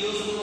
e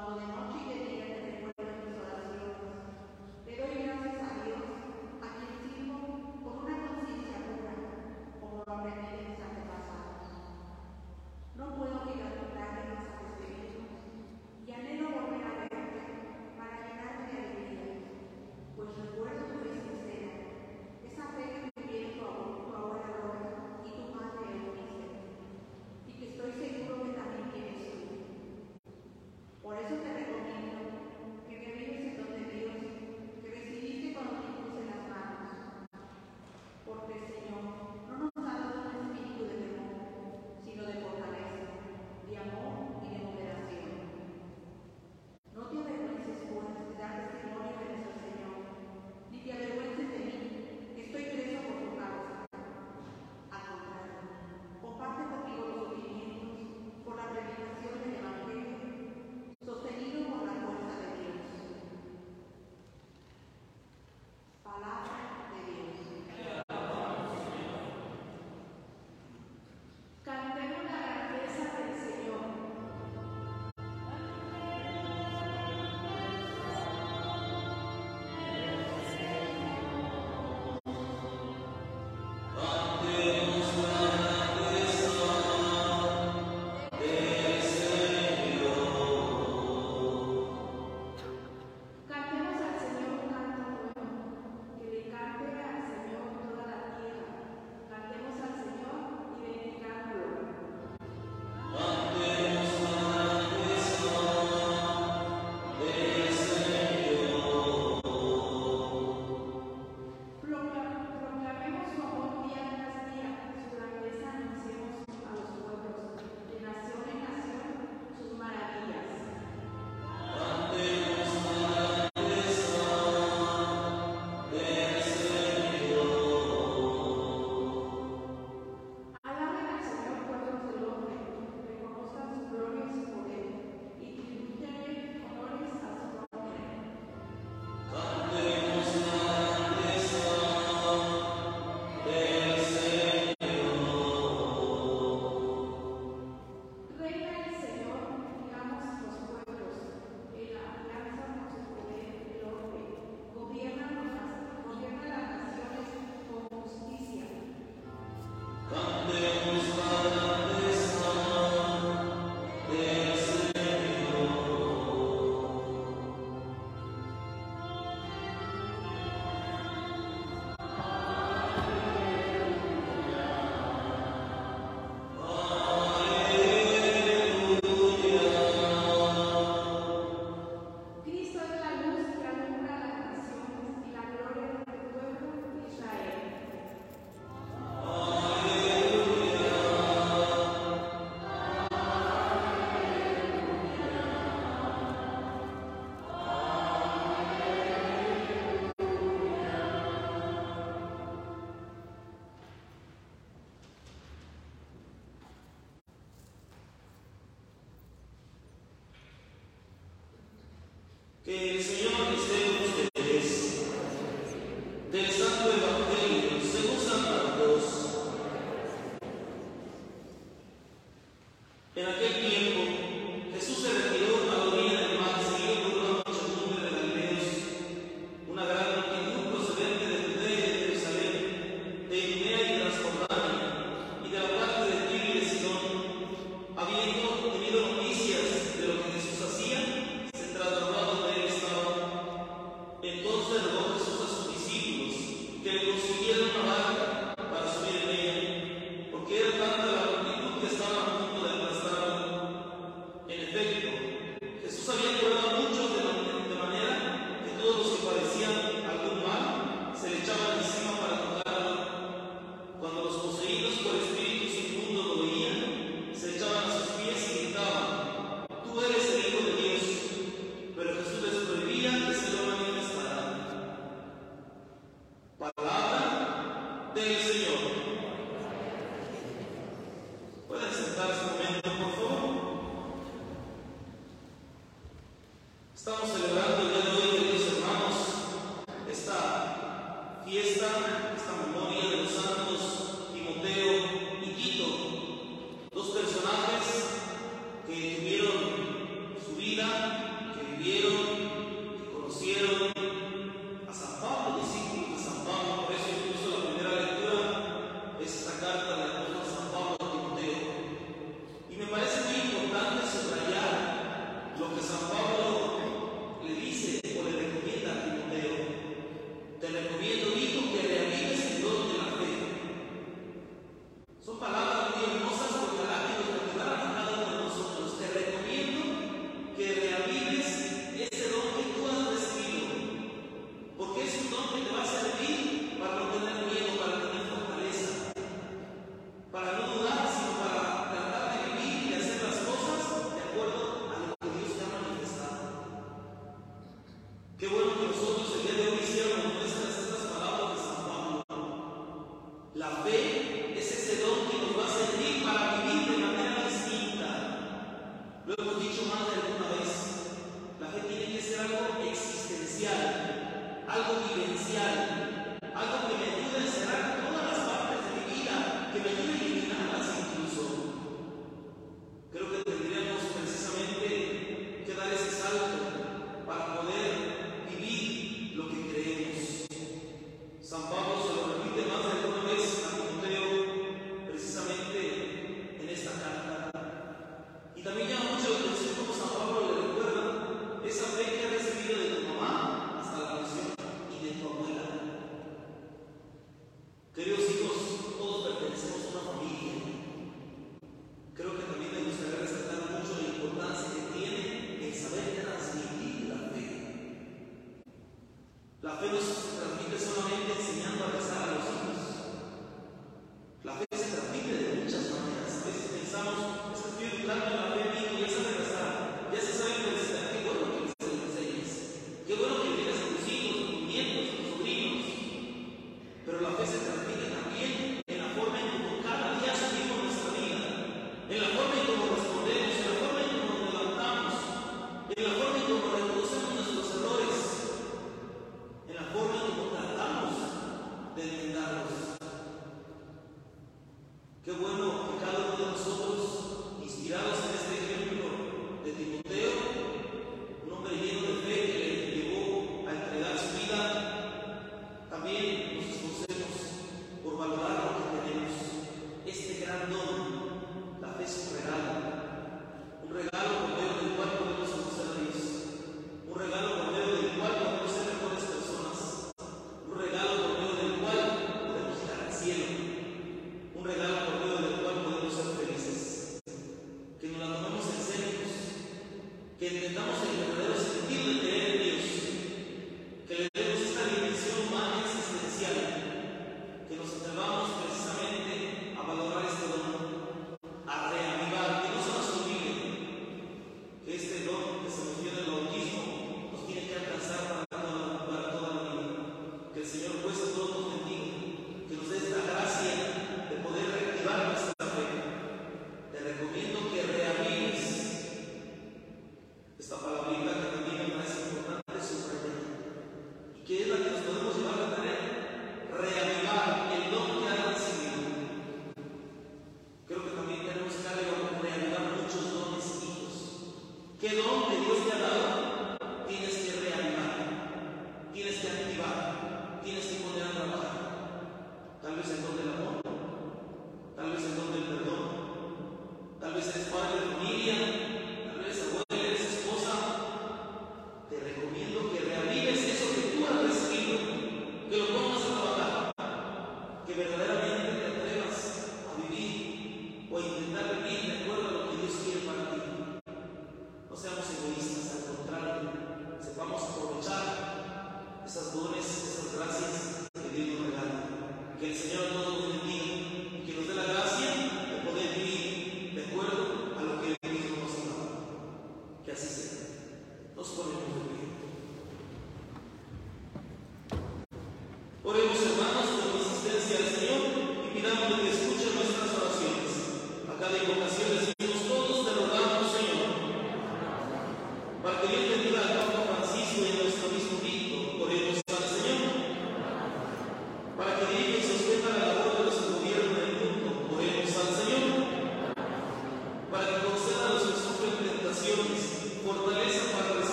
Cuando Eh, el Señor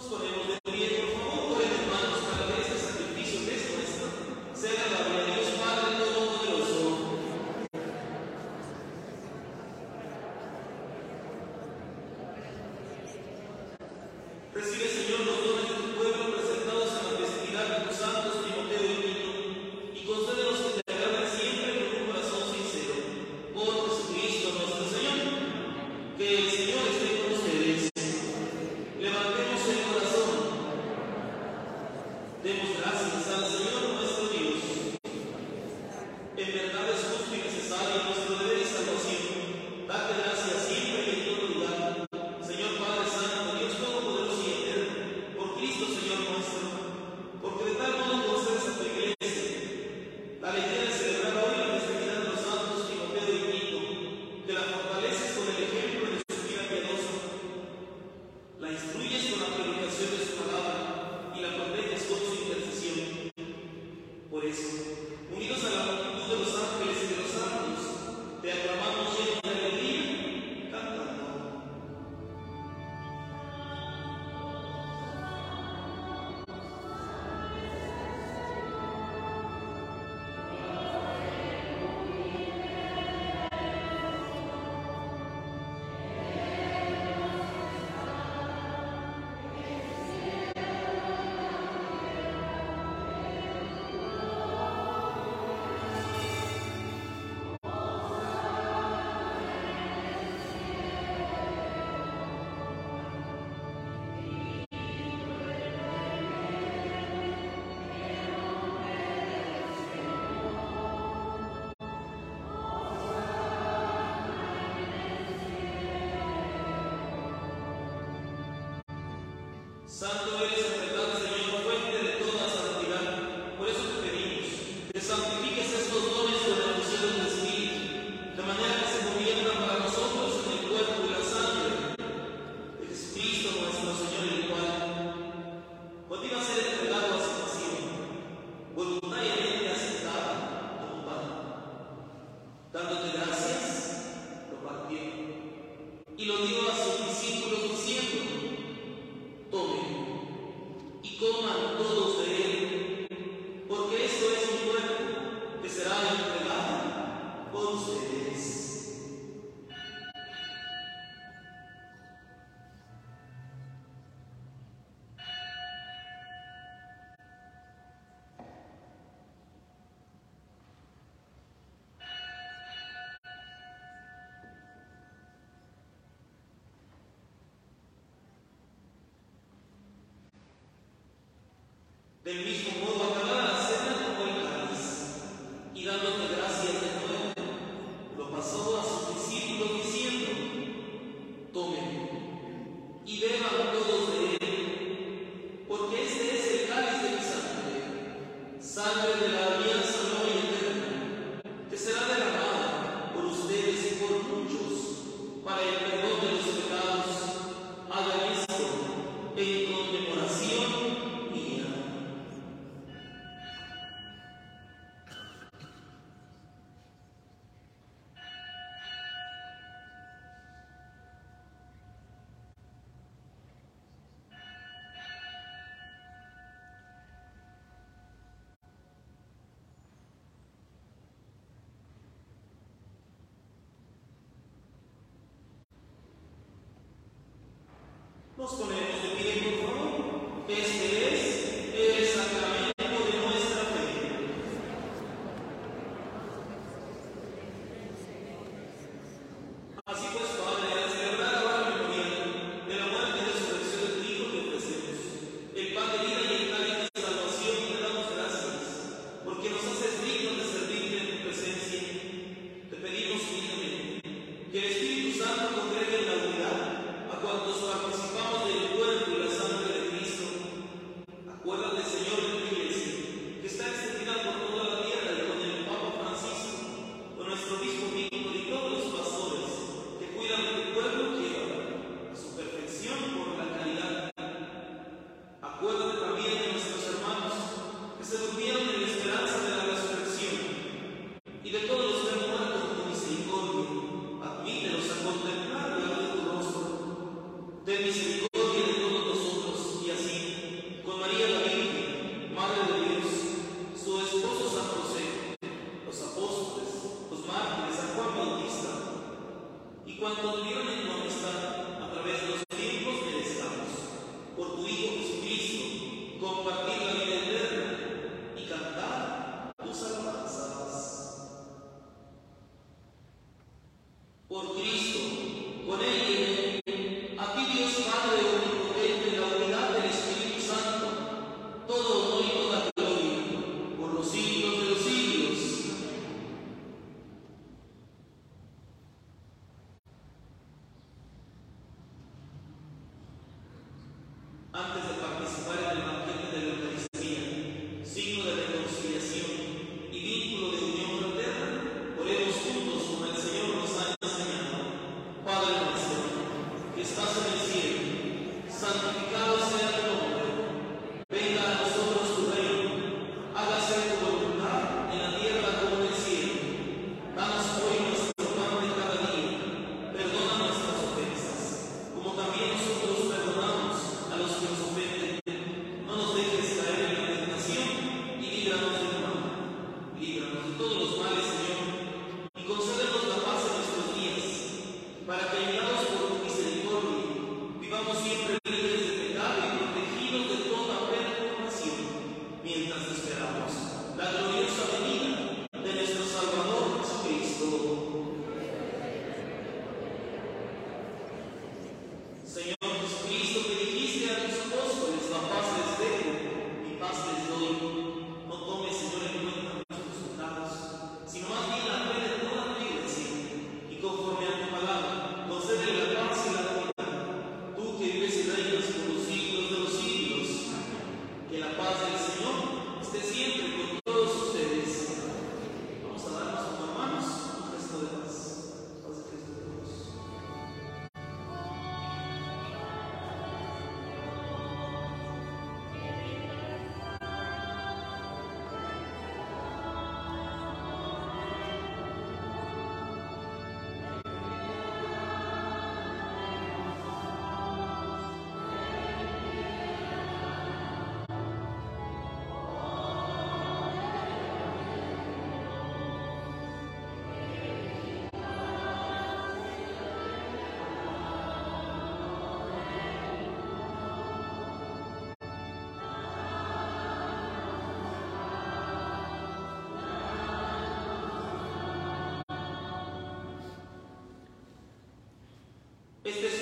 nos conectamos. Santo eres 이런 것들 apóstoles le piden por favor este Senhor Is this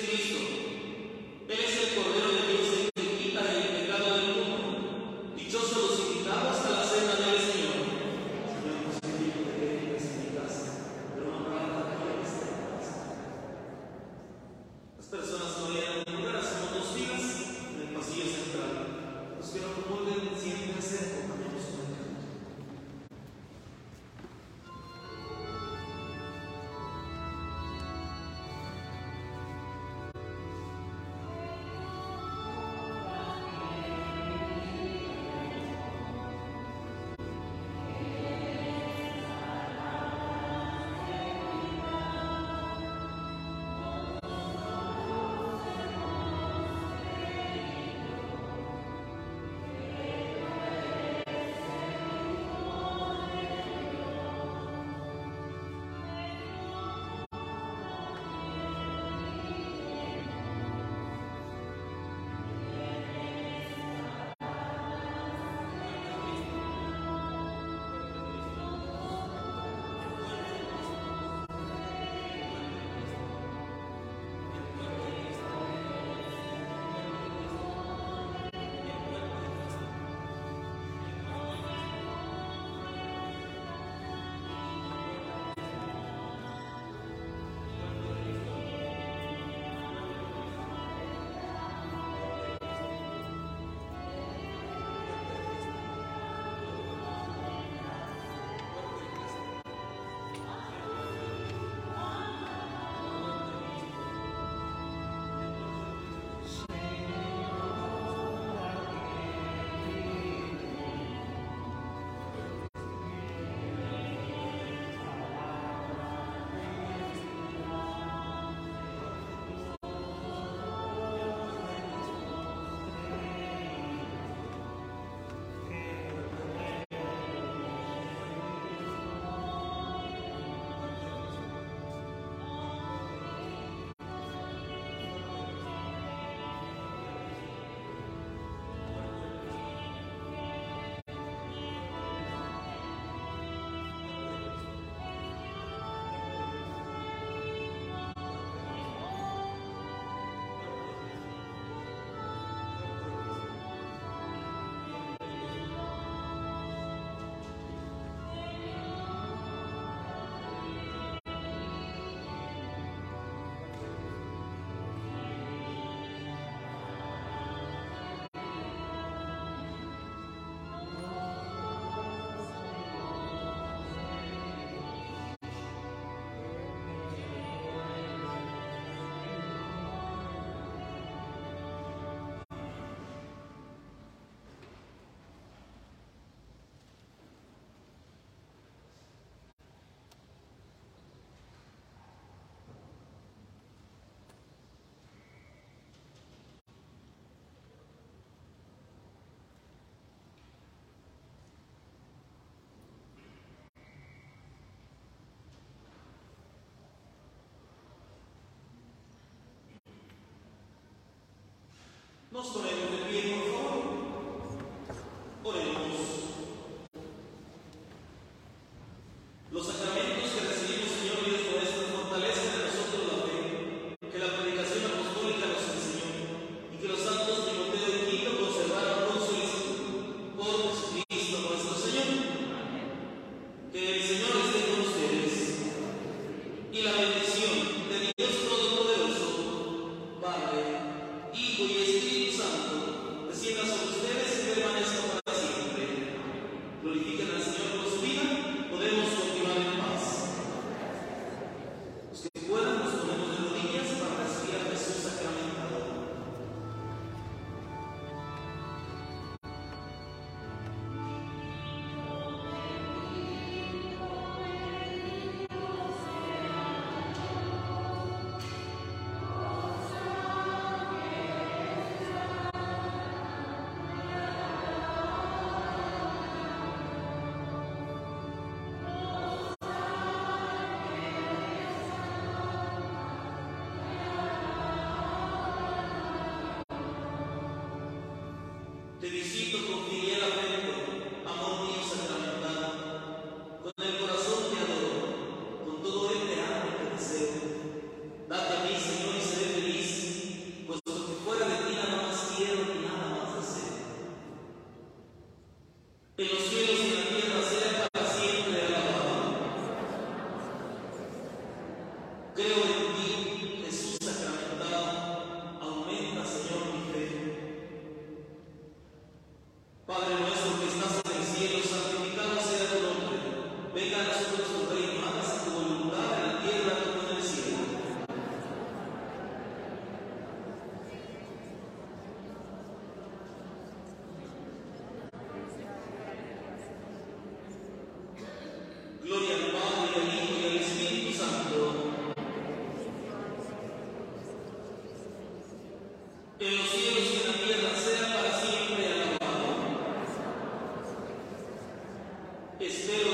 Non solo è un rilievo Espero en